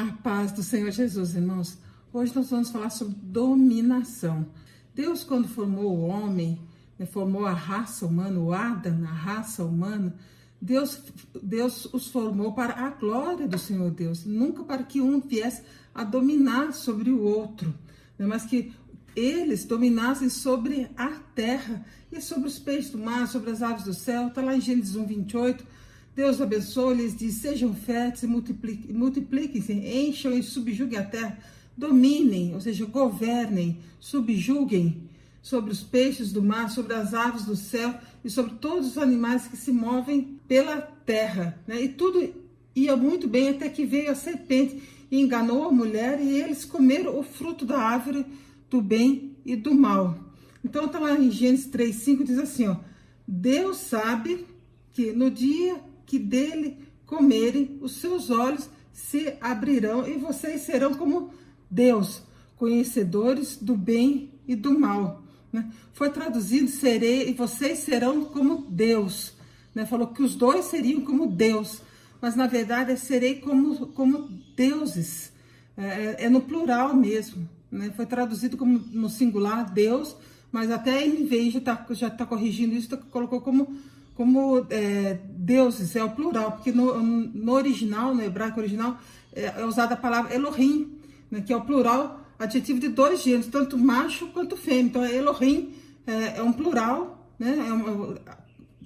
A paz do Senhor Jesus, irmãos. Hoje nós vamos falar sobre dominação. Deus, quando formou o homem, né, formou a raça humana, o Adam, a raça humana, Deus, Deus os formou para a glória do Senhor Deus, nunca para que um viesse a dominar sobre o outro, né, mas que eles dominassem sobre a terra e sobre os peixes do mar, sobre as aves do céu. Está lá em Gênesis 1, 28 Deus abençoe, lhes diz: sejam férteis, multipliquem-se, encham e subjuguem a terra, dominem, ou seja, governem, subjuguem sobre os peixes do mar, sobre as aves do céu e sobre todos os animais que se movem pela terra. Né? E tudo ia muito bem até que veio a serpente e enganou a mulher e eles comeram o fruto da árvore do bem e do mal. Então, está lá em Gênesis 3,5 diz assim: ó, Deus sabe que no dia que dele comerem, os seus olhos se abrirão e vocês serão como Deus, conhecedores do bem e do mal. Né? Foi traduzido serei e vocês serão como Deus. Né? Falou que os dois seriam como Deus, mas na verdade é serei como, como deuses. É, é, é no plural mesmo. Né? Foi traduzido como no singular Deus, mas até a NVI já está já tá corrigindo isso, colocou como como é, deuses, é o plural, porque no, no original, no hebraico original, é, é, usada a palavra Elohim, né, que é o plural, adjetivo de dois gêneros, tanto macho quanto fêmea. Então, Elohim é, é um plural, né, é uma,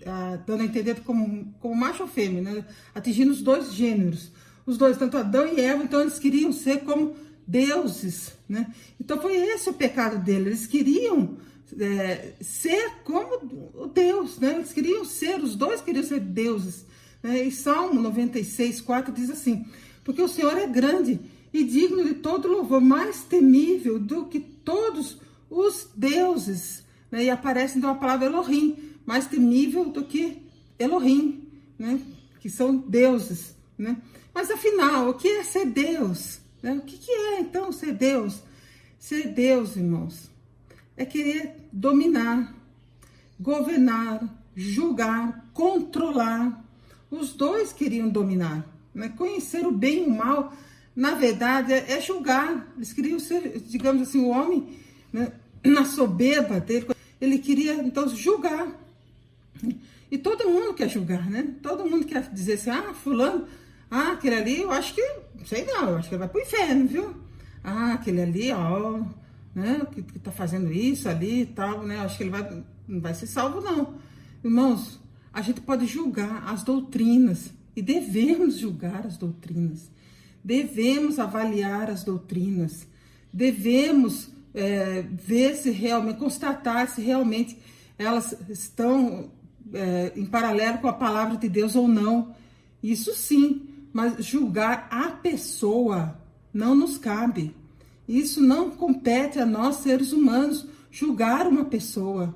a, dando a entender como, como macho ou fêmea, né, atingindo os dois gêneros. Os dois, tanto Adão e Eva, então eles queriam ser como deuses, né? Então foi esse o pecado deles. Eles queriam é, ser como Deus, né? Eles queriam ser, os dois queriam ser deuses. Né? E Salmo 96, 4 diz assim: Porque o Senhor é grande e digno de todo louvor, mais temível do que todos os deuses. Né? E aparece então a palavra Elohim, mais temível do que Elohim, né? que são deuses. Né? Mas afinal, o que é ser Deus? Né? O que, que é então ser Deus? Ser Deus, irmãos, é querer dominar, governar, julgar, controlar. Os dois queriam dominar. Né? Conhecer o bem e o mal, na verdade, é, é julgar. Eles queriam ser, digamos assim, o homem, né? na soberba dele, ele queria então julgar. E todo mundo quer julgar, né? Todo mundo quer dizer assim, ah, fulano, ah, aquele ali, eu acho que, sei não, eu acho que ele vai pro inferno, viu? Ah, aquele ali, ó, né? Que, que tá fazendo isso ali e tal, né? Acho que ele vai, não vai ser salvo, não. Irmãos, a gente pode julgar as doutrinas e devemos julgar as doutrinas. Devemos avaliar as doutrinas. Devemos é, ver se realmente, constatar se realmente elas estão é, em paralelo com a palavra de Deus ou não. Isso sim, mas julgar a pessoa não nos cabe. Isso não compete a nós, seres humanos, julgar uma pessoa.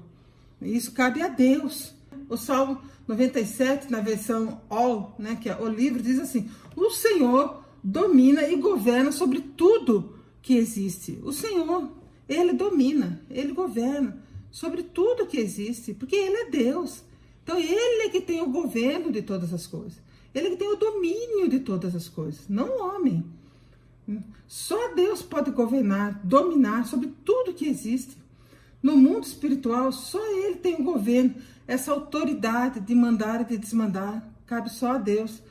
Isso cabe a Deus. O Salmo 97, na versão All, né, que é o livro, diz assim: O Senhor domina e governa sobre tudo que existe. O Senhor, ele domina, ele governa sobre tudo que existe, porque ele é Deus. Então, ele é que tem o governo de todas as coisas. Ele é que tem o domínio de todas as coisas, não o homem. Só Deus pode governar, dominar sobre tudo que existe. No mundo espiritual, só Ele tem o governo, essa autoridade de mandar e de desmandar, cabe só a Deus.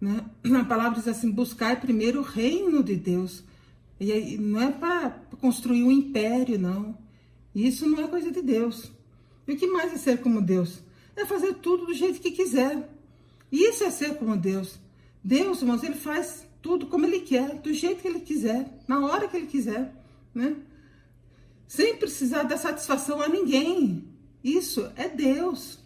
Né? A palavra diz assim: buscar primeiro o reino de Deus. E aí, não é para construir um império, não. Isso não é coisa de Deus. E o que mais é ser como Deus? É fazer tudo do jeito que quiser. Isso é ser como Deus. Deus, irmãos, ele faz tudo como ele quer, do jeito que ele quiser, na hora que ele quiser, né? Sem precisar dar satisfação a ninguém. Isso é Deus.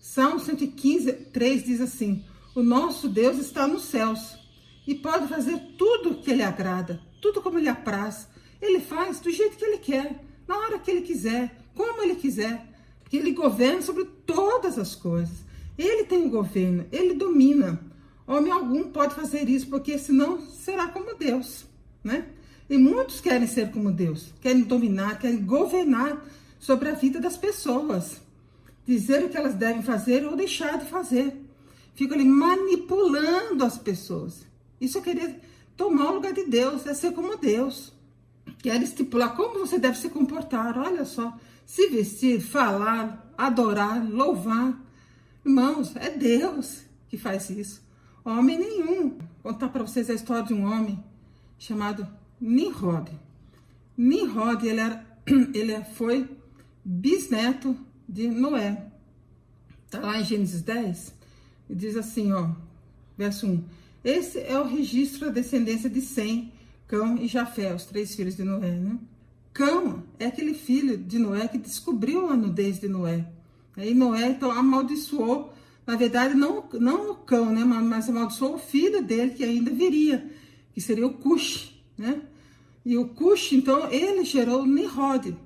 Salmo 115, 3 diz assim: O nosso Deus está nos céus e pode fazer tudo que ele agrada, tudo como ele apraz. Ele faz do jeito que ele quer, na hora que ele quiser, como ele quiser, porque ele governa sobre todas as coisas. Ele tem o governo, ele domina. Homem algum pode fazer isso, porque senão será como Deus, né? E muitos querem ser como Deus, querem dominar, querem governar sobre a vida das pessoas, dizer o que elas devem fazer ou deixar de fazer. Ficam ali manipulando as pessoas. Isso é querer tomar o lugar de Deus, é ser como Deus. Quer estipular como você deve se comportar. Olha só, se vestir, falar, adorar, louvar. Irmãos, é Deus que faz isso. Homem nenhum. Vou contar para vocês a história de um homem chamado Nimrod. Nimrod, ele, era, ele foi bisneto de Noé. Está lá em Gênesis 10, e diz assim, ó, verso 1. Esse é o registro da descendência de Sem, Cão e Jafé, os três filhos de Noé, né? Cão é aquele filho de Noé que descobriu a nudez de Noé. E Noé, então, amaldiçoou, na verdade, não, não o cão, né? Mas amaldiçoou o filho dele, que ainda viria, que seria o Cush, né? E o Cush, então, ele gerou Nimrod.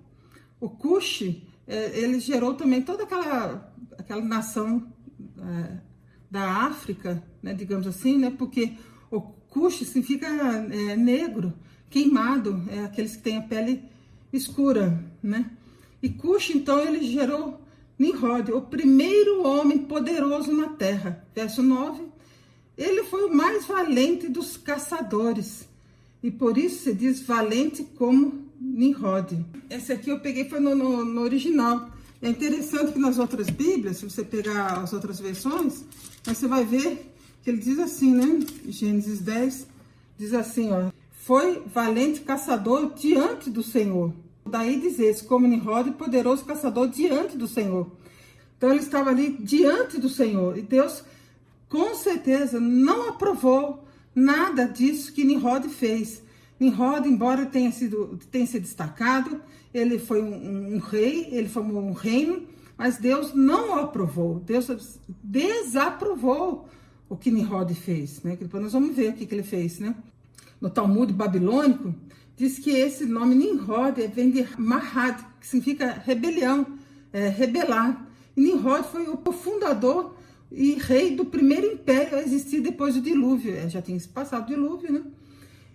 O Cush, é, ele gerou também toda aquela, aquela nação é, da África, né, digamos assim, né? Porque o Cush significa é, negro, queimado, é aqueles que têm a pele escura, né? E Cush, então, ele gerou Nimrod, o primeiro homem poderoso na terra. Verso 9. Ele foi o mais valente dos caçadores e por isso se diz valente como Nimrod. Esse aqui eu peguei foi no, no, no, original. É interessante que nas outras Bíblias, se você pegar as outras versões, você vai ver que ele diz assim, né? Gênesis 10 diz assim, ó: Foi valente caçador diante do Senhor. Daí dizer, como Nimrod, poderoso caçador diante do Senhor. Então ele estava ali diante do Senhor e Deus com certeza não aprovou Nada disso que Nimrod fez. Nimrod, embora tenha sido tenha se destacado, ele foi um, um, rei, ele formou um reino, mas Deus não aprovou. Deus desaprovou o que Nimrod fez, né? Depois nós vamos ver o que, que ele fez, né? No Talmud babilônico diz que esse nome Nimrod vem de Mahad, que significa rebelião, é, rebelar. E Nimrod foi o fundador e rei do primeiro império a existir depois do dilúvio. É, já tinha passado o dilúvio, né?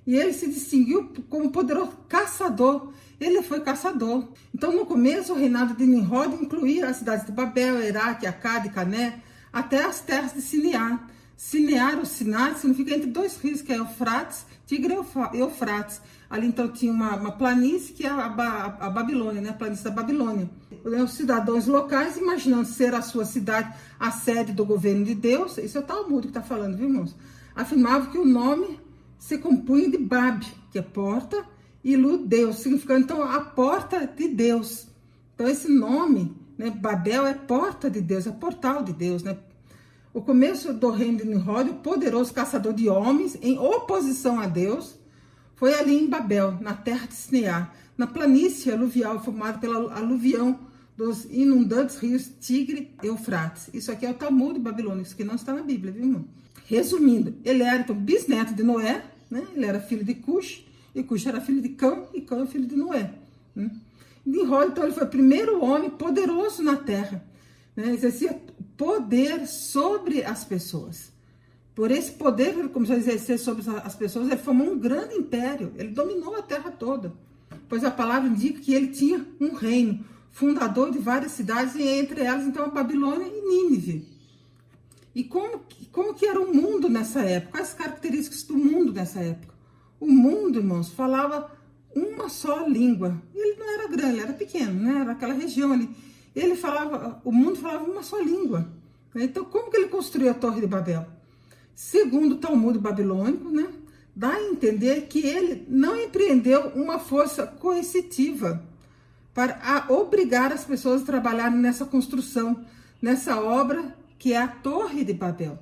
E ele se distinguiu como poderoso caçador. Ele foi caçador. Então, no começo, o reinado de Nimrod incluía as cidades de Babel, Herak, Acade, Cané, até as terras de Sinear. Sinear, o Sinai, significa entre dois rios, que é Eufrates, Tigre e Eufrates. Ali, então, tinha uma, uma planície, que é a, a, a Babilônia, né? a planície da Babilônia os cidadãos locais, imaginando ser a sua cidade a sede do governo de Deus, isso é o Talmud que está falando, viu, irmãos? Afirmava que o nome se compunha de Bab, que é porta, e Lu, Deus, significando então a porta de Deus. Então, esse nome, né, Babel, é porta de Deus, é portal de Deus, né? O começo do reino de Nimrod, o poderoso caçador de homens, em oposição a Deus, foi ali em Babel, na terra de Sinear, na planície aluvial formada pela aluvião dos inundantes rios Tigre e Eufrates. Isso aqui é o Talmud babilônico, isso que não está na Bíblia, viu, irmão? Resumindo, ele era então bisneto de Noé, né? Ele era filho de Cush, e Cush era filho de Cão, e Cão é filho de Noé. Né? Nimrod, então, ele foi o primeiro homem poderoso na terra. Né? Exercia poder sobre as pessoas. Por esse poder que ele começou a exercer sobre as pessoas, ele formou um grande império. Ele dominou a terra toda. Pois a palavra indica que ele tinha um reino, fundador de várias cidades, e entre elas, então, a Babilônia e Nínive. E como, como que era o mundo nessa época? Quais as características do mundo nessa época? O mundo, irmãos, falava uma só língua. Ele não era grande, ele era pequeno, né? Era aquela região ali. Ele falava, o mundo falava uma só língua. Então, como que ele construiu a Torre de Babel? Segundo o Talmud babilônico, né? Dá a entender que ele não empreendeu uma força coercitiva para obrigar as pessoas a trabalharem nessa construção, nessa obra que é a Torre de Babel.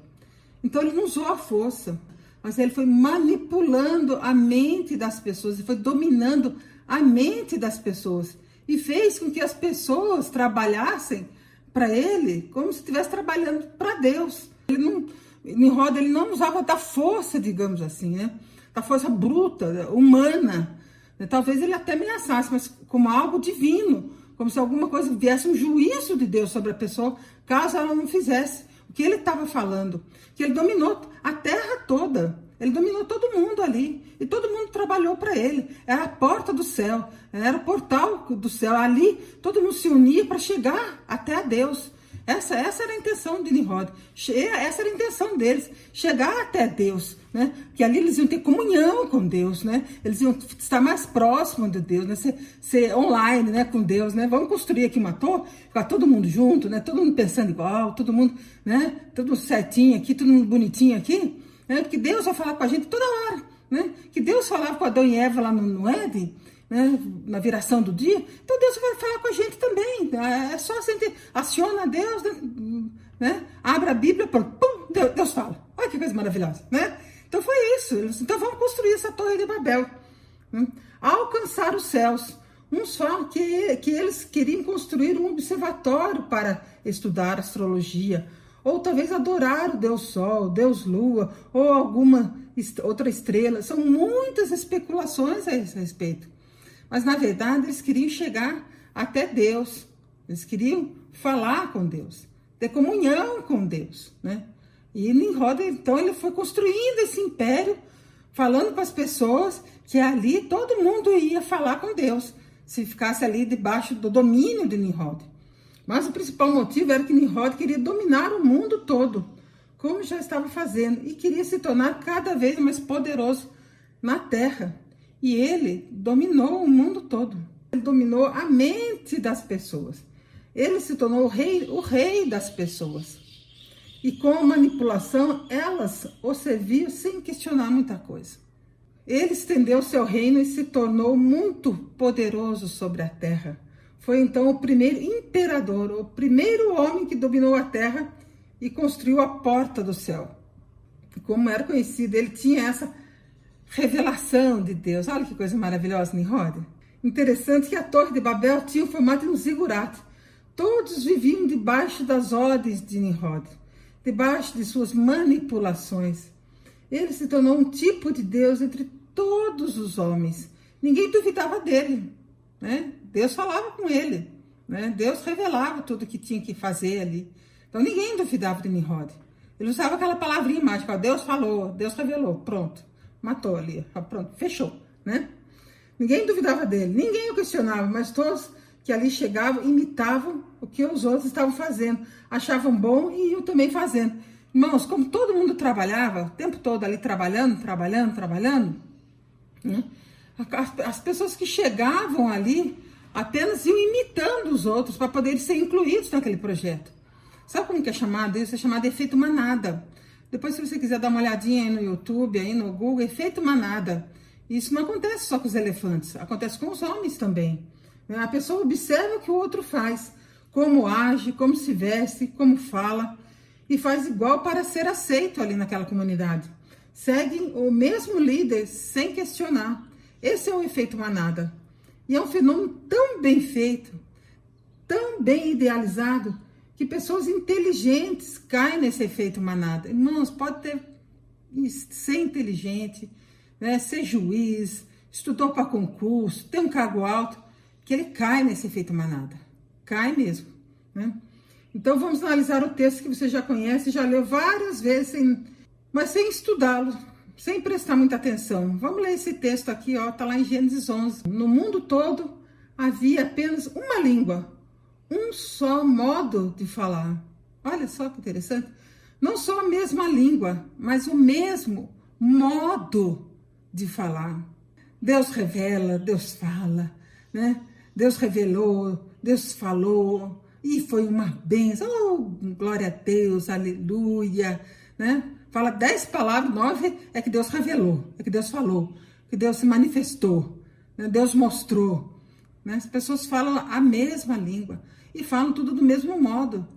Então ele não usou a força, mas ele foi manipulando a mente das pessoas, ele foi dominando a mente das pessoas e fez com que as pessoas trabalhassem para ele como se estivesse trabalhando para Deus. Ele não, Nimrod ele não usava da força, digamos assim, né? Da força bruta, humana, Talvez ele até ameaçasse, mas como algo divino, como se alguma coisa viesse um juízo de Deus sobre a pessoa, caso ela não fizesse o que ele estava falando. Que ele dominou a terra toda, ele dominou todo mundo ali, e todo mundo trabalhou para ele. Era a porta do céu, era o portal do céu. Ali todo mundo se unia para chegar até a Deus. Essa, essa era a intenção de Nimrod. Essa era a intenção deles, chegar até Deus, né? Que ali eles iam ter comunhão com Deus, né? Eles iam estar mais próximos de Deus, né? Ser, ser online, né? Com Deus, né? Vamos construir aqui uma torre, ficar todo mundo junto, né? Todo mundo pensando igual, todo mundo, né? Tudo certinho aqui, todo mundo bonitinho aqui, né? Deus vai falar com a gente toda hora, né? Que Deus falava com Adão e Eva lá no, no Éden, né, na viração do dia, então Deus vai falar com a gente também. Né? É só a gente aciona Deus, né? né? abre a Bíblia, pum, Deus, Deus fala. Olha que coisa maravilhosa, né? Então foi isso. Então vamos construir essa torre de Babel. Né? Alcançar os céus. Uns falam que, que eles queriam construir um observatório para estudar astrologia, ou talvez adorar o Deus Sol, Deus Lua, ou alguma outra estrela. São muitas especulações a esse respeito. Mas na verdade eles queriam chegar até Deus. Eles queriam falar com Deus, ter comunhão com Deus, né? E Nimrod, então, ele foi construindo esse império, falando para as pessoas que ali todo mundo ia falar com Deus, se ficasse ali debaixo do domínio de Nimrod. Mas o principal motivo era que Nimrod queria dominar o mundo todo, como já estava fazendo, e queria se tornar cada vez mais poderoso na terra. E ele dominou o mundo todo. Ele dominou a mente das pessoas. Ele se tornou o rei, o rei das pessoas. E com manipulação, elas o serviam sem questionar muita coisa. Ele estendeu seu reino e se tornou muito poderoso sobre a terra. Foi então o primeiro imperador, o primeiro homem que dominou a terra e construiu a porta do céu. E como era conhecido, ele tinha essa revelação de Deus. Olha que coisa maravilhosa, Nimrod. Interessante que a Torre de Babel tinha o formato de um zigurato. Todos viviam debaixo das ordens de Nimrod, debaixo de suas manipulações. Ele se tornou um tipo de Deus entre todos os homens. Ninguém duvidava dele, né? Deus falava com ele, né? Deus revelava tudo o que tinha que fazer ali. Então ninguém duvidava de Nimrod. Ele usava aquela palavrinha mágica, Deus falou, Deus revelou, pronto matou ali, pronto, fechou, né? Ninguém duvidava dele, ninguém o questionava, mas todos que ali chegavam imitavam o que os outros estavam fazendo, achavam bom e iam também fazendo. Irmãos, como todo mundo trabalhava, o tempo todo ali trabalhando, trabalhando, trabalhando, né? as pessoas que chegavam ali apenas iam imitando os outros para poderem ser incluídos naquele projeto. Sabe como que é chamado isso? É chamado efeito manada. Depois, se você quiser dar uma olhadinha aí no YouTube, aí no Google, efeito manada. Isso não acontece só com os elefantes, acontece com os homens também. A pessoa observa o que o outro faz, como age, como se veste, como fala, e faz igual para ser aceito ali naquela comunidade. Seguem o mesmo líder sem questionar. Esse é o efeito manada. E é um fenômeno tão bem feito, tão bem idealizado, que pessoas inteligentes caem nesse efeito manada. Irmãos, pode ter ser inteligente, né, ser juiz, estudou para concurso, tem um cargo alto, que ele cai nesse efeito manada. Cai mesmo. Né? Então vamos analisar o texto que você já conhece, já leu várias vezes, mas sem estudá-lo, sem prestar muita atenção. Vamos ler esse texto aqui, ó, tá lá em Gênesis 11. No mundo todo havia apenas uma língua, um só modo de falar. Olha só que interessante. Não só a mesma língua, mas o mesmo modo de falar. Deus revela, Deus fala, né? Deus revelou, Deus falou, e foi uma benção. Oh, glória a Deus, aleluia, né? Fala dez palavras, nove é que Deus revelou, é que Deus falou, que Deus se manifestou, né? Deus mostrou. Né? As pessoas falam a mesma língua e falam tudo do mesmo modo,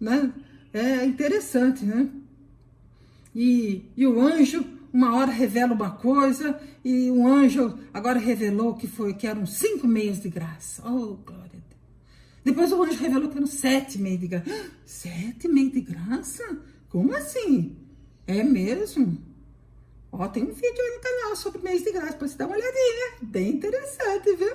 né? É interessante, né? E, e o anjo uma hora revela uma coisa e o anjo agora revelou que foi que eram cinco meios de graça. Oh, glória a Deus. Depois o anjo revelou que eram sete meios de graça. Sete meios de graça? Como assim? É mesmo? Ó, tem um vídeo aí no canal sobre meios de graça, para você dar uma olhadinha. Bem interessante, viu?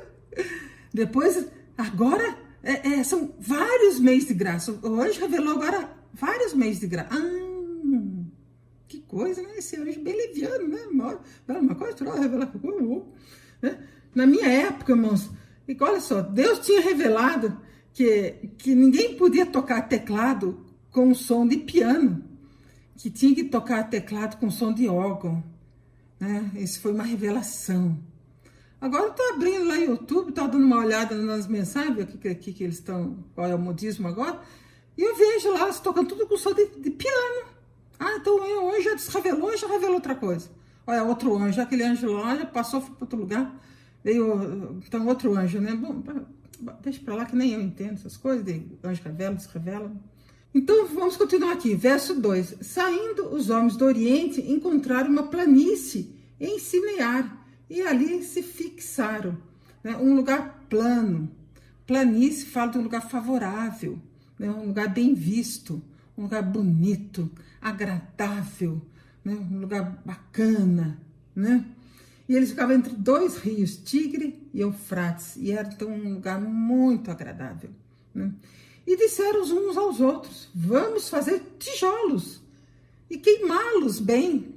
Depois, agora é, é, são vários meses de graça. Anjo revelou agora vários meses de graça. Ah, que coisa, né? Esse anjo bem leviano, né? Uma coisa, revelar. Né? Na minha época, irmãos, olha só, Deus tinha revelado que, que ninguém podia tocar teclado com som de piano, que tinha que tocar teclado com som de órgão. Né? Isso foi uma revelação. Agora eu estou abrindo lá no YouTube, estou dando uma olhada nas mensagens, ver o que, que, que eles estão, qual é o modismo agora, e eu vejo lá, eles tocando tudo com som de, de piano. Ah, então o anjo já desrevelou, já revelou outra coisa. Olha, outro anjo, aquele anjo lá já passou para outro lugar, veio, então outro anjo, né? Bom, deixa para lá que nem eu entendo essas coisas, de anjo revela, desrevela. Então vamos continuar aqui, verso 2. Saindo os homens do Oriente encontraram uma planície em Sinear e ali se fixaram, né? um lugar plano. Planície fala de um lugar favorável, né? um lugar bem visto, um lugar bonito, agradável, né? um lugar bacana, né? E eles ficavam entre dois rios, Tigre e Eufrates, e era então um lugar muito agradável. Né? E disseram uns aos outros: Vamos fazer tijolos e queimá-los bem.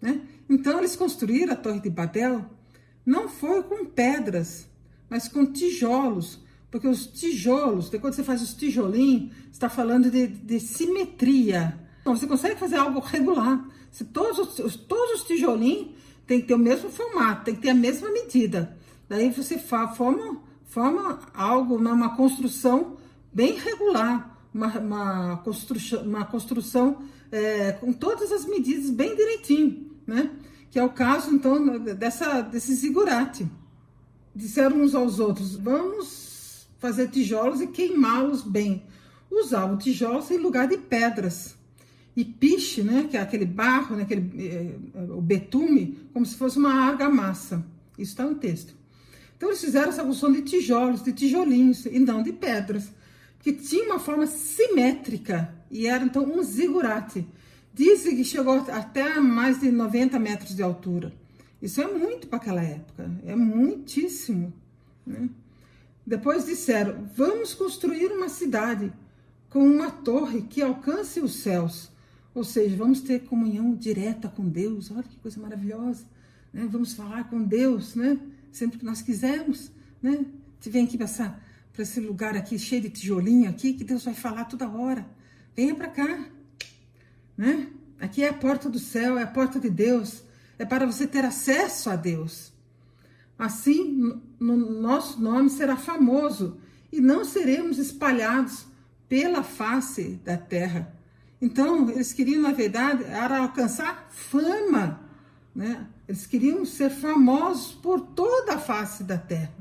Né? Então eles construíram a Torre de Babel, não foi com pedras, mas com tijolos, porque os tijolos, quando você faz os tijolinhos, está falando de, de simetria. Então, você consegue fazer algo regular. Se todos, os, todos os tijolinhos têm que ter o mesmo formato, tem que ter a mesma medida. Daí você forma, forma algo, uma construção bem regular, uma, uma construção, uma construção é, com todas as medidas bem direitinho, né? Que é o caso, então, dessa, desse zigurate. Disseram uns aos outros, vamos fazer tijolos e queimá-los bem. Usavam tijolos em lugar de pedras. E piche, né, que é aquele barro, né, aquele, é, o betume, como se fosse uma argamassa. Isso está no texto. Então, eles fizeram essa função de tijolos, de tijolinhos, e não de pedras que tinha uma forma simétrica e era então um zigurate. Dizem que chegou até mais de 90 metros de altura. Isso é muito para aquela época, é muitíssimo. Né? Depois disseram: vamos construir uma cidade com uma torre que alcance os céus. Ou seja, vamos ter comunhão direta com Deus. Olha que coisa maravilhosa. Né? Vamos falar com Deus, né? Sempre que nós quisermos. Né? Te vem aqui passar para esse lugar aqui cheio de tijolinho aqui, que Deus vai falar toda hora. Venha para cá, né? Aqui é a porta do céu, é a porta de Deus, é para você ter acesso a Deus. Assim, no nosso nome será famoso e não seremos espalhados pela face da terra. Então, eles queriam, na verdade, era alcançar fama, né? Eles queriam ser famosos por toda a face da terra,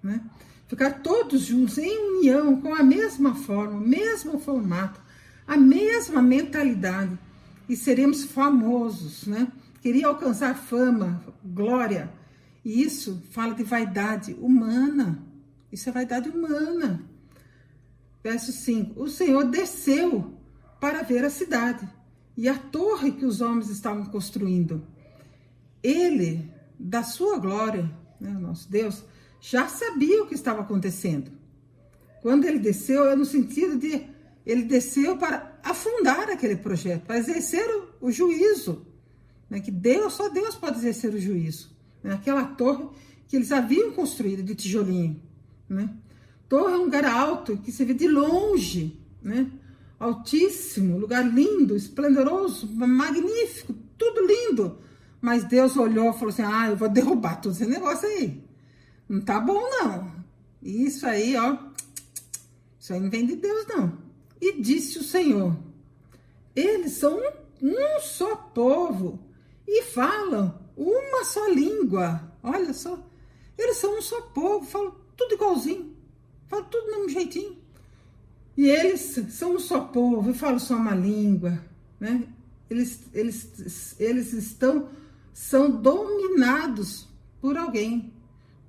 né? Ficar todos juntos em união, com a mesma forma, o mesmo formato, a mesma mentalidade e seremos famosos, né? Queria alcançar fama, glória. E isso fala de vaidade humana. Isso é vaidade humana. Verso 5: O Senhor desceu para ver a cidade e a torre que os homens estavam construindo. Ele, da sua glória, né, nosso Deus, já sabia o que estava acontecendo. Quando ele desceu, é no sentido de ele desceu para afundar aquele projeto, para exercer o, o juízo, né? que Deus, só Deus pode exercer o juízo. Né? Aquela torre que eles haviam construído de tijolinho. Né? Torre é um lugar alto que se vê de longe, né? altíssimo, lugar lindo, esplendoroso, magnífico, tudo lindo. Mas Deus olhou e falou assim: Ah, eu vou derrubar todo esse negócio aí. Não tá bom, não. Isso aí, ó. Isso aí não vem de Deus, não. E disse o Senhor: Eles são um só povo e falam uma só língua. Olha só. Eles são um só povo, falam tudo igualzinho. Falam tudo do mesmo jeitinho. E eles são um só povo e falam só uma língua, né? Eles, eles, eles estão, são dominados por alguém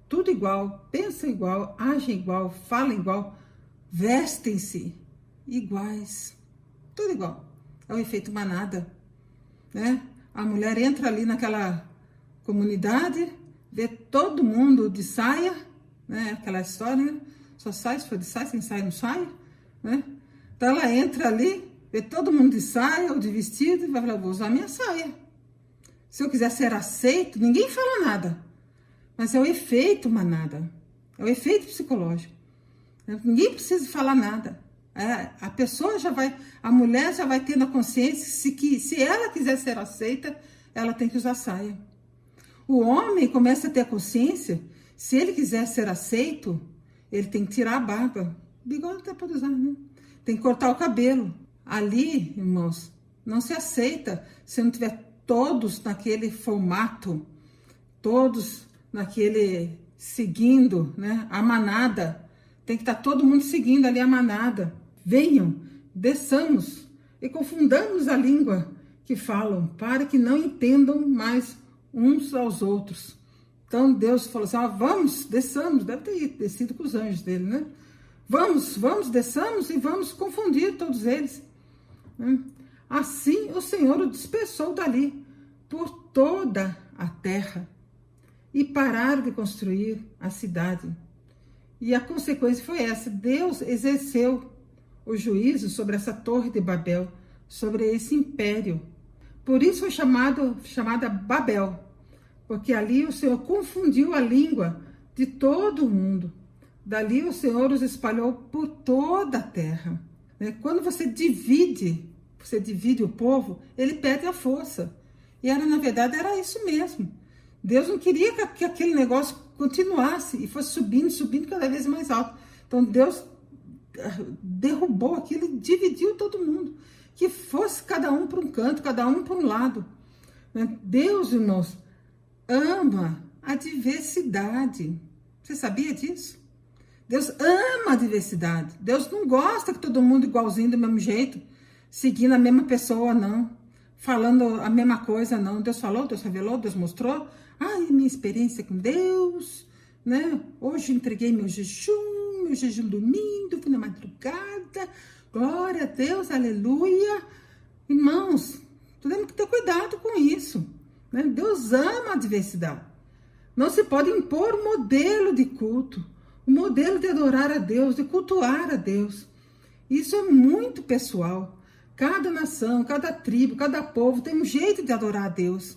tudo igual, pensam igual, agem igual, falam igual, vestem-se iguais, tudo igual. É o efeito manada, né? A mulher entra ali naquela comunidade, vê todo mundo de saia, né? Aquela história, né? só sai se for de saia, sem saia não sai, né? Então ela entra ali, vê todo mundo de saia ou de vestido e vai falar, vou usar minha saia. Se eu quiser ser aceito, ninguém fala nada. Mas é o efeito manada, é o efeito psicológico. Ninguém precisa falar nada. É, a pessoa já vai, a mulher já vai tendo a consciência se que se ela quiser ser aceita, ela tem que usar saia. O homem começa a ter a consciência, se ele quiser ser aceito, ele tem que tirar a barba. Bigode até pode usar, né? Tem que cortar o cabelo. Ali, irmãos, não se aceita se não tiver todos naquele formato, todos naquele seguindo, né? A manada. Tem que estar tá todo mundo seguindo ali a manada. Venham, desçamos e confundamos a língua que falam, para que não entendam mais uns aos outros. Então Deus falou assim: ah, vamos, desçamos, deve ter descido com os anjos dele, né? Vamos, vamos, desçamos e vamos confundir todos eles. Né? Assim o Senhor o dispersou dali por toda a terra e pararam de construir a cidade. E a consequência foi essa: Deus exerceu o juízo sobre essa torre de Babel, sobre esse império. Por isso foi chamado, chamada Babel, porque ali o Senhor confundiu a língua de todo o mundo. Dali o Senhor os espalhou por toda a terra. Né? Quando você divide, você divide o povo, ele perde a força. E era, na verdade, era isso mesmo. Deus não queria que aquele negócio continuasse e fosse subindo, subindo cada vez mais alto. Então Deus ah, derrubou aquilo e dividiu todo mundo. Que fosse cada um para um canto, cada um para um lado. Né? Deus, irmãos, ama a diversidade. Você sabia disso? Deus ama a diversidade. Deus não gosta que todo mundo igualzinho do mesmo jeito, seguindo a mesma pessoa, não. Falando a mesma coisa, não. Deus falou, Deus revelou, Deus mostrou. Ai, minha experiência com Deus, né? Hoje entreguei meu jejum, meu jejum domingo, fui na madrugada. Glória a Deus, aleluia. Irmãos, temos que ter cuidado com isso. Né? Deus ama a diversidade. Não se pode impor modelo de culto, um modelo de adorar a Deus, de cultuar a Deus. Isso é muito pessoal. Cada nação, cada tribo, cada povo tem um jeito de adorar a Deus.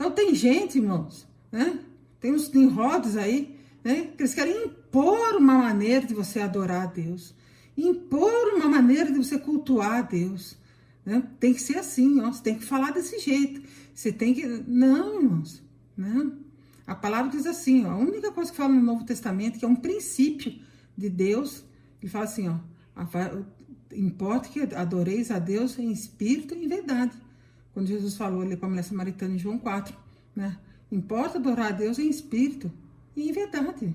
Então tem gente, irmãos, né? Tem uns enrodos aí, né? Que eles querem impor uma maneira de você adorar a Deus. Impor uma maneira de você cultuar a Deus. Né? Tem que ser assim, ó. Você tem que falar desse jeito. Você tem que. Não, irmãos. Né? A palavra diz assim, ó. A única coisa que fala no Novo Testamento, que é um princípio de Deus, ele fala assim, ó. Importa que adoreis a Deus em espírito e em verdade. Quando Jesus falou ali com a mulher samaritana em João 4, né? Importa adorar a Deus em espírito e em verdade,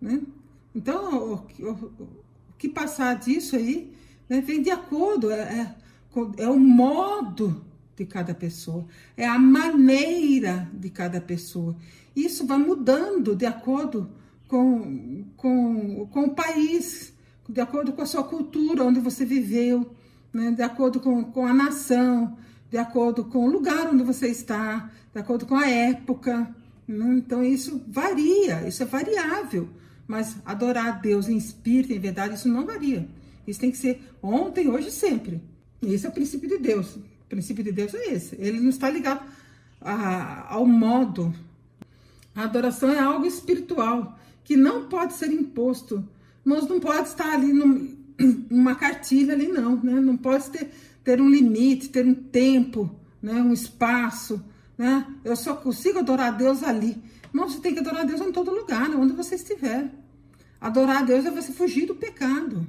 né? Então, o, o, o que passar disso aí né, vem de acordo, é, é é o modo de cada pessoa, é a maneira de cada pessoa. Isso vai mudando de acordo com, com, com o país, de acordo com a sua cultura, onde você viveu, né? de acordo com, com a nação, de acordo com o lugar onde você está, de acordo com a época. Né? Então, isso varia, isso é variável. Mas adorar a Deus em espírito, em verdade, isso não varia. Isso tem que ser ontem, hoje e sempre. Esse é o princípio de Deus. O princípio de Deus é esse. Ele não está ligado a, ao modo. A adoração é algo espiritual que não pode ser imposto. Nós não pode estar ali num, numa cartilha ali não, né? Não pode ter, ter um limite, ter um tempo, né? Um espaço, né? Eu só consigo adorar a Deus ali. Não, você tem que adorar a Deus em todo lugar, onde você estiver. Adorar a Deus é você fugir do pecado.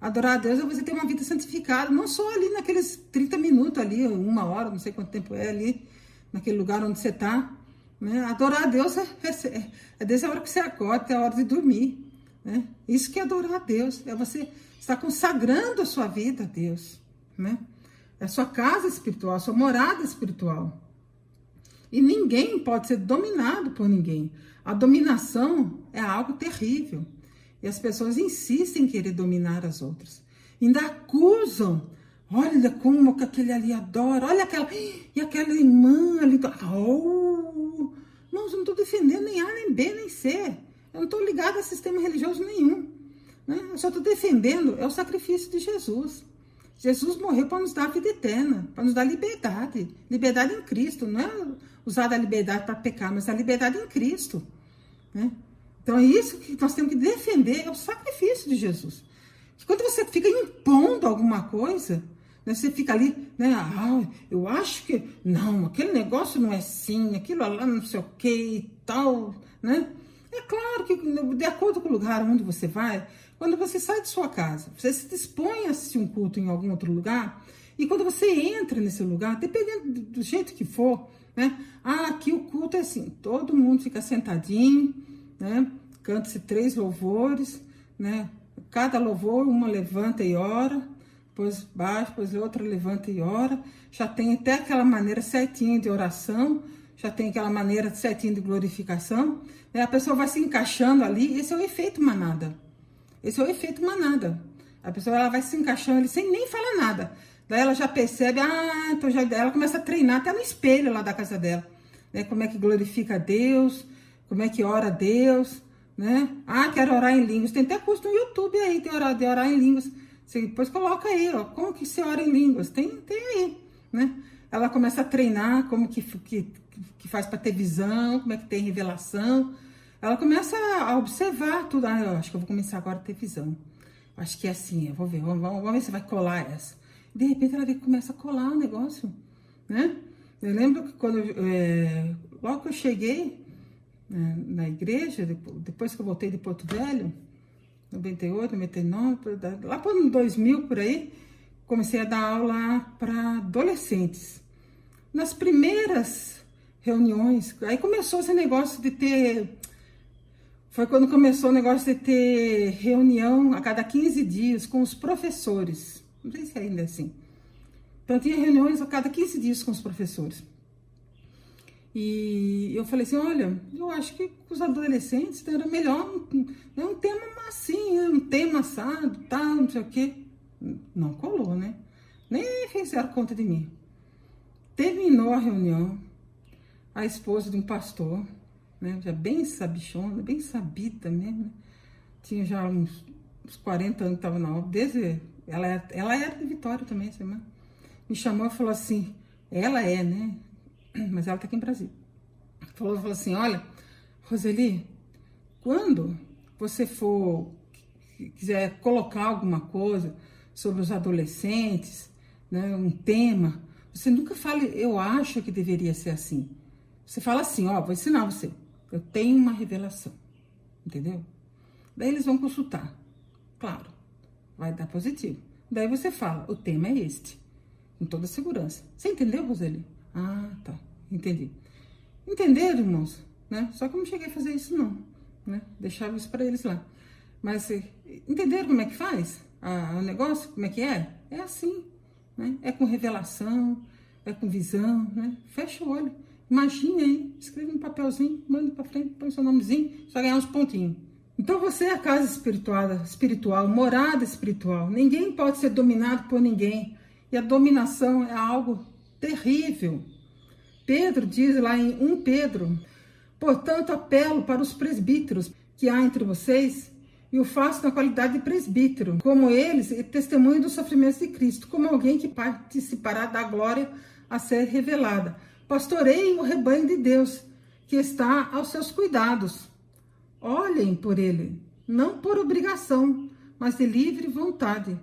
Adorar a Deus é você ter uma vida santificada, não só ali naqueles 30 minutos ali, uma hora, não sei quanto tempo é ali, naquele lugar onde você está. Né? Adorar a Deus é, é, é desde a hora que você acorda até a hora de dormir. Né? Isso que é adorar a Deus, é você estar consagrando a sua vida a Deus. Né? É a sua casa espiritual, a sua morada espiritual. E ninguém pode ser dominado por ninguém. A dominação é algo terrível. E as pessoas insistem em querer dominar as outras. Ainda acusam. Olha como que aquele ali adora. Olha aquela. E aquela irmã ali. Oh! Não, eu não estou defendendo nem A, nem B, nem C. Eu não estou ligado a sistema religioso nenhum. Né? Eu só estou defendendo é o sacrifício de Jesus. Jesus morreu para nos dar vida eterna, para nos dar liberdade. Liberdade em Cristo. Não é usar a liberdade para pecar, mas a liberdade em Cristo. Né? Então é isso que nós temos que defender, é o sacrifício de Jesus. Quando você fica impondo alguma coisa, né, você fica ali, né? Ah, eu acho que não, aquele negócio não é assim, aquilo lá não sei o que e tal, né? É claro que de acordo com o lugar onde você vai, quando você sai de sua casa, você se dispõe a assistir um culto em algum outro lugar, e quando você entra nesse lugar, dependendo do jeito que for, né? Ah, aqui o culto é assim, todo mundo fica sentadinho, né? Canta-se três louvores, né? Cada louvor, uma levanta e ora, depois baixa, depois outra levanta e ora. Já tem até aquela maneira certinha de oração, já tem aquela maneira certinha de glorificação. Né? A pessoa vai se encaixando ali, esse é o efeito manada. Esse é o efeito manada. A pessoa ela vai se encaixando ali sem nem falar nada. Daí ela já percebe, ah, então já ela começa a treinar até no espelho lá da casa dela, né? Como é que glorifica a Deus, como é que ora a Deus, né? Ah, quero orar em línguas. Tem até curso no YouTube aí de orar, de orar em línguas. Você depois coloca aí, ó, como que se ora em línguas? Tem, tem aí, né? Ela começa a treinar como que, que, que faz para ter visão, como é que tem revelação. Ela começa a observar tudo. Ah, eu acho que eu vou começar agora a ter visão. Acho que é assim, eu vou ver, vamos, vamos ver se vai colar essa. De repente ela vê que começa a colar o negócio, né? Eu lembro que quando, é, logo que eu cheguei, né, na igreja, depois que eu voltei de Porto Velho, 98, 99, lá por 2000 por aí, comecei a dar aula para adolescentes. Nas primeiras reuniões, aí começou esse negócio de ter. Foi quando começou o negócio de ter reunião a cada 15 dias com os professores. Não sei se ainda é assim. Então, tinha reuniões a cada 15 dias com os professores. E eu falei assim, olha, eu acho que os adolescentes era melhor né, um tema né, um tema assado, tal, não sei o quê. Não colou, né? Nem fizeram conta de mim. Terminou a reunião, a esposa de um pastor, né, já bem sabichona, bem sabida mesmo, né? tinha já uns, uns 40 anos que estava na obra, desde, ela, ela era de Vitória também, essa irmã, me chamou e falou assim, ela é, né? mas ela está aqui em Brasília. Falou, falou assim: olha, Roseli, quando você for quiser colocar alguma coisa sobre os adolescentes, né, um tema, você nunca fale, eu acho que deveria ser assim. Você fala assim, ó, vou ensinar você. Eu tenho uma revelação, entendeu? Daí eles vão consultar. Claro, vai dar positivo. Daí você fala, o tema é este, com toda segurança. Você entendeu, Roseli? Ah, tá. Entendi. Entenderam, irmãos? Né? Só que eu não cheguei a fazer isso, não. Né? Deixava isso para eles lá. Mas eh, entenderam como é que faz ah, o negócio? Como é que é? É assim. Né? É com revelação, é com visão. Né? Fecha o olho. Imagine aí, escreve um papelzinho, manda para frente, põe seu nomezinho, só ganhar uns pontinhos. Então você é a casa espiritual, espiritual, morada espiritual. Ninguém pode ser dominado por ninguém. E a dominação é algo terrível. Pedro diz lá em 1 Pedro: Portanto, apelo para os presbíteros que há entre vocês e o faço na qualidade de presbítero, como eles, e testemunho dos sofrimentos de Cristo, como alguém que participará da glória a ser revelada. Pastorei o rebanho de Deus, que está aos seus cuidados. Olhem por ele, não por obrigação, mas de livre vontade,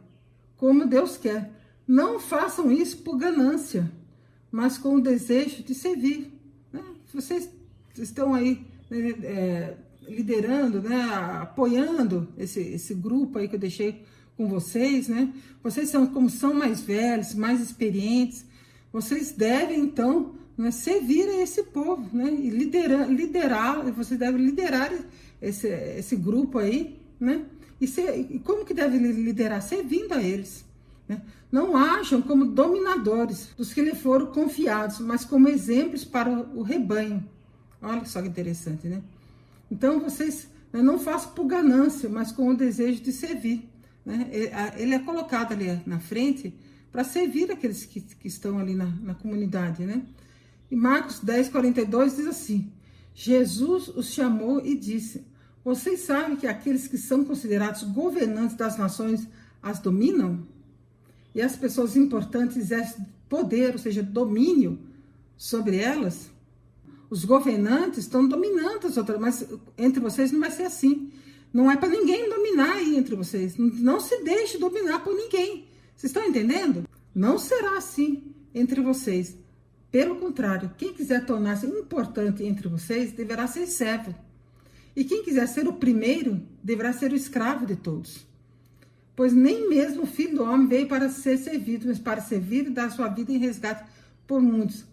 como Deus quer. Não façam isso por ganância mas com o desejo de servir. Né? Vocês estão aí né, é, liderando, né, apoiando esse, esse grupo aí que eu deixei com vocês, né? Vocês são como são mais velhos, mais experientes, vocês devem então né, servir a esse povo, né? E liderar, liderar, vocês devem liderar esse, esse grupo aí, né? E, ser, e como que deve liderar? Servindo a eles. Né? Não acham como dominadores dos que lhe foram confiados, mas como exemplos para o rebanho. Olha só que interessante, né? Então vocês né, não façam por ganância, mas com o desejo de servir. Né? Ele é colocado ali na frente para servir aqueles que, que estão ali na, na comunidade, né? E Marcos 10, 42 diz assim: Jesus os chamou e disse: Vocês sabem que aqueles que são considerados governantes das nações as dominam? e as pessoas importantes exercem poder, ou seja, domínio sobre elas? Os governantes estão dominando as outras, mas entre vocês não vai ser assim. Não é para ninguém dominar aí entre vocês. Não se deixe dominar por ninguém. Vocês estão entendendo? Não será assim entre vocês. Pelo contrário, quem quiser tornar-se importante entre vocês deverá ser servo. E quem quiser ser o primeiro deverá ser o escravo de todos. Pois nem mesmo o filho do homem veio para ser servido, mas para servir e dar sua vida em resgate por muitos.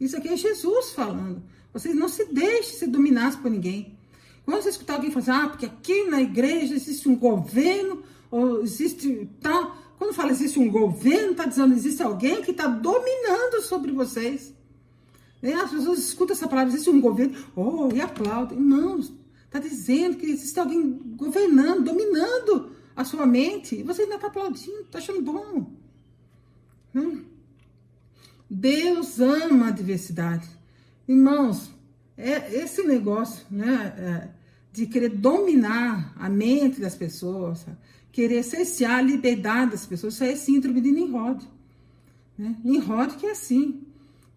Isso aqui é Jesus falando. Vocês não se deixem ser dominados por ninguém. Quando você escutar alguém falar ah, porque aqui na igreja existe um governo, ou existe tal. Quando fala existe um governo, está dizendo existe alguém que está dominando sobre vocês. E as pessoas escutam essa palavra, existe um governo, oh, e aplaudem. Não, está dizendo que existe alguém governando, dominando a sua mente. E você ainda está aplaudindo, está achando bom. Hum. Deus ama a diversidade. Irmãos, é esse negócio né, é, de querer dominar a mente das pessoas, querer cessear a liberdade das pessoas, isso é síndrome de Nimrod. Né? Nimrod que é assim.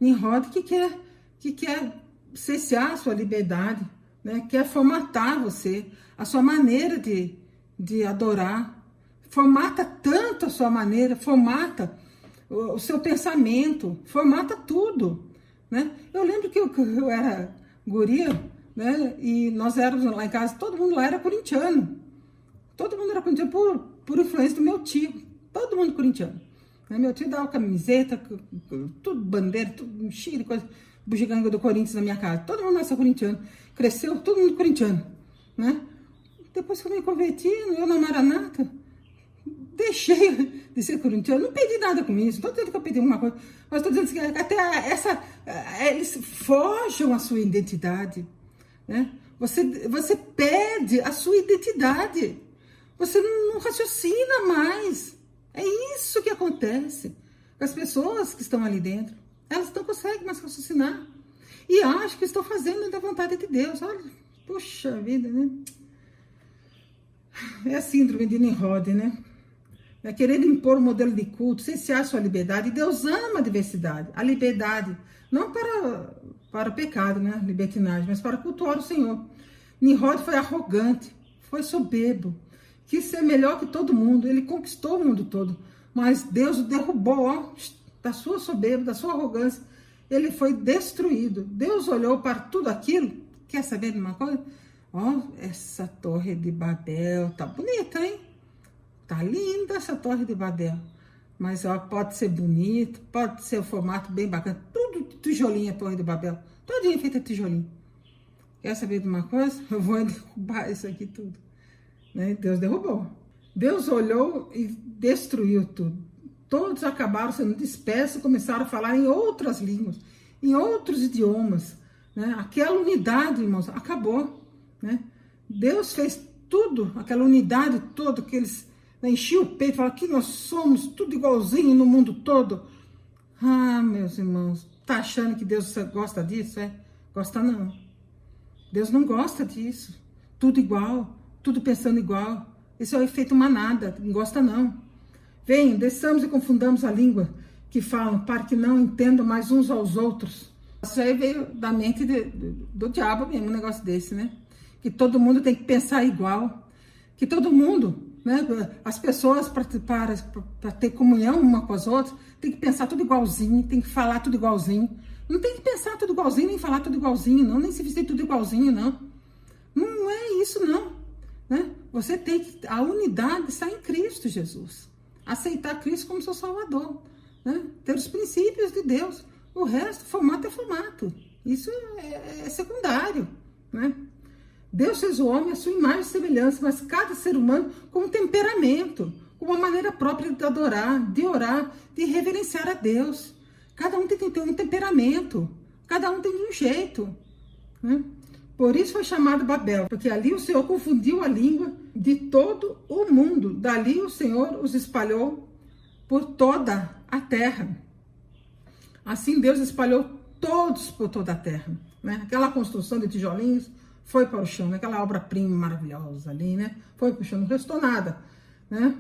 Nimrod que quer, que quer cessear a sua liberdade, né? quer formatar você, a sua maneira de, de adorar. Formata tanto a sua maneira, formata o, o seu pensamento, formata tudo. Né? Eu lembro que eu, eu era guria, né? E nós éramos lá em casa, todo mundo lá era corintiano. Todo mundo era corintiano por, por influência do meu tio. Todo mundo corintiano. Né? Meu tio dava camiseta, tudo bandeira, tudo cheio de coisa, bugiganga do Corinthians na minha casa. Todo mundo nasceu corintiano. Cresceu todo mundo corintiano, né? Depois que eu me converti, eu na Maranata, deixei de ser corintiano. Não pedi nada com isso. Estou dizendo que eu pedi alguma coisa. Mas estou dizendo que até essa. Eles forjam a sua identidade. Né? Você, você perde a sua identidade. Você não, raciocina mais. É isso que acontece com as pessoas que estão ali dentro. Elas não conseguem mais raciocinar. E acham que estão fazendo da vontade de Deus. Olha, puxa vida, né? É a síndrome de Nimrod, né? É querendo impor um modelo de culto, cessear sua liberdade. Deus ama a diversidade, a liberdade. Não para, para o pecado, né? Libertinagem, mas para cultuar o Senhor. Nimrod foi arrogante, foi soberbo, quis ser melhor que todo mundo. Ele conquistou o mundo todo. Mas Deus o derrubou, ó, da sua soberba, da sua arrogância. Ele foi destruído. Deus olhou para tudo aquilo. Quer saber de uma coisa? Ó, essa torre de Babel tá bonita, hein? Tá linda essa torre de Babel. Mas ó, pode ser bonito, pode ser o formato bem bacana. Tudo tijolinho a torre de Babel. Todinha feita de tijolinho. Quer saber de uma coisa? Eu vou derrubar isso aqui tudo. Né? Deus derrubou. Deus olhou e destruiu tudo. Todos acabaram sendo dispersos começaram a falar em outras línguas, em outros idiomas. Né? Aquela unidade, irmãos, acabou. Né? Deus fez tudo, aquela unidade toda, que eles né, enchiam o peito, falaram que nós somos tudo igualzinho no mundo todo. Ah, meus irmãos, tá achando que Deus gosta disso? É? Gosta não. Deus não gosta disso. Tudo igual, tudo pensando igual. Isso é o efeito manada, não gosta não. Venham, desçamos e confundamos a língua que falam, para que não entendam mais uns aos outros. Isso aí veio da mente de, do diabo mesmo, um negócio desse, né? Que todo mundo tem que pensar igual. Que todo mundo, né? As pessoas, para ter comunhão uma com as outras, tem que pensar tudo igualzinho, tem que falar tudo igualzinho. Não tem que pensar tudo igualzinho, nem falar tudo igualzinho, não, nem se vestir tudo igualzinho, não. Não é isso, não. Né? Você tem que. A unidade está em Cristo Jesus. Aceitar Cristo como seu Salvador. Né? Ter os princípios de Deus. O resto, formato é formato. Isso é, é secundário. Né? Deus fez o homem a sua imagem e semelhança, mas cada ser humano com um temperamento, com uma maneira própria de adorar, de orar, de reverenciar a Deus. Cada um tem que ter um temperamento, cada um tem um jeito. Né? Por isso foi chamado Babel, porque ali o Senhor confundiu a língua de todo o mundo. Dali o Senhor os espalhou por toda a terra. Assim Deus espalhou todos por toda a terra. Né? Aquela construção de tijolinhos foi para o chão, aquela obra-prima maravilhosa ali, né? Foi para o chão, não restou nada, né?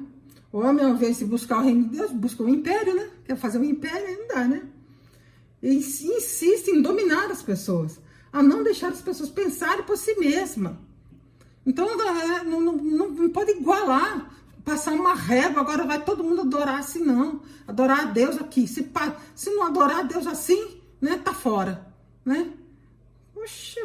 O homem, ao invés de buscar o reino de Deus, busca o império, né? Quer fazer um império, não dá, né? E insiste em dominar as pessoas. A não deixar as pessoas pensarem por si mesma. Então é, não, não, não, não pode igualar, passar uma régua, agora vai todo mundo adorar assim, não. Adorar a Deus aqui. Se, se não adorar a Deus assim, né, tá fora, né? Poxa,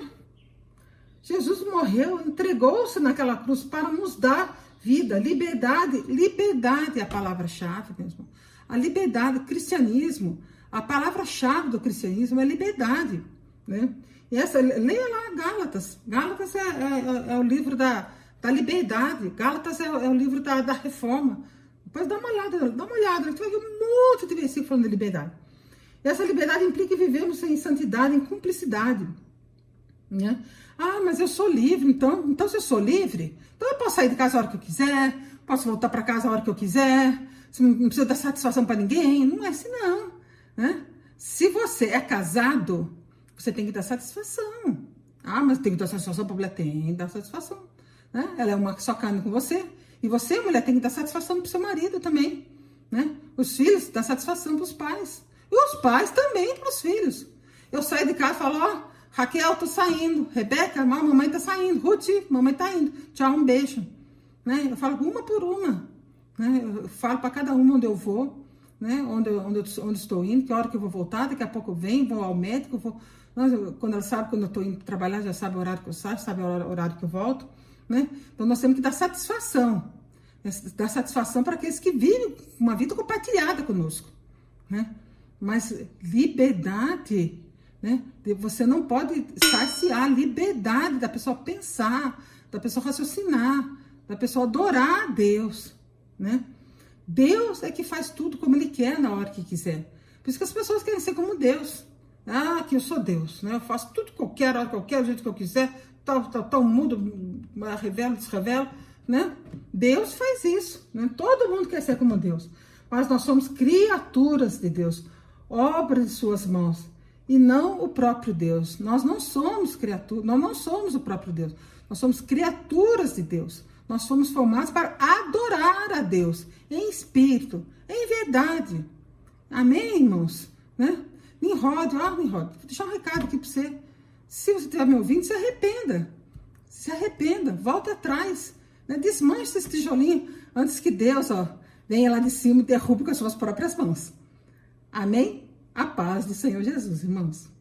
Jesus morreu, entregou-se naquela cruz para nos dar vida, liberdade. Liberdade é a palavra-chave mesmo. A liberdade, cristianismo, a palavra-chave do cristianismo é liberdade, né? E essa, leia lá Gálatas. Gálatas é, é, é o livro da, da liberdade. Gálatas é, é o livro da, da reforma. Depois dá uma olhada, dá uma olhada. Gente vai ver um monte de versículo falando de liberdade. E essa liberdade implica vivemos em santidade, em cumplicidade. Né? Ah, mas eu sou livre, então, então se eu sou livre, então eu posso sair de casa a hora que eu quiser, posso voltar para casa a hora que eu quiser, não precisa dar satisfação para ninguém. Não é assim, não. Né? Se você é casado, você tem que dar satisfação. Ah, mas tem que dar satisfação para a mulher? Tem que dar satisfação. Né? Ela é uma só carne com você. E você, mulher, tem que dar satisfação para o seu marido também. Né? Os filhos, dá satisfação para os pais. E os pais também para os filhos. Eu saio de casa e falo, ó, Raquel, tô saindo. Rebeca, mamãe tá saindo. Ruth, mamãe tá indo. Tchau, um beijo. Né? Eu falo uma por uma. Né? Eu falo para cada uma onde eu vou, né? onde, onde, onde estou indo, que hora que eu vou voltar, daqui a pouco eu venho, vou ao médico, vou... quando ela sabe quando eu estou indo trabalhar, já sabe o horário que eu saio, sabe o horário que eu volto. Né? Então nós temos que dar satisfação. Né? Dar satisfação para aqueles que vivem uma vida compartilhada conosco. Né? Mas liberdade né? Você não pode saciar a liberdade da pessoa pensar, da pessoa raciocinar, da pessoa adorar a Deus. Né? Deus é que faz tudo como Ele quer na hora que quiser. Por isso que as pessoas querem ser como Deus. Ah, que eu sou Deus, né? Eu faço tudo que eu quero, hora que eu quero, do jeito que eu quiser, tal, tal, tal mundo, revela, desrevela, né? Deus faz isso, né? Todo mundo quer ser como Deus. Mas nós somos criaturas de Deus, obra de suas mãos e não o próprio Deus. Nós não somos criaturas, nós não somos o próprio Deus. Nós somos criaturas de Deus. Nós somos formados para adorar a Deus em espírito, em verdade. Amém, irmãos? Né? Nimrod, ah, Nimrod, vou deixar um recado aqui para você. Se você estiver me ouvindo, se arrependa. Se arrependa, volta atrás. Né? Desmanche esse tijolinho antes que Deus ó, venha lá de cima e derrube com as suas próprias mãos. Amém? A paz do Senhor Jesus, irmãos.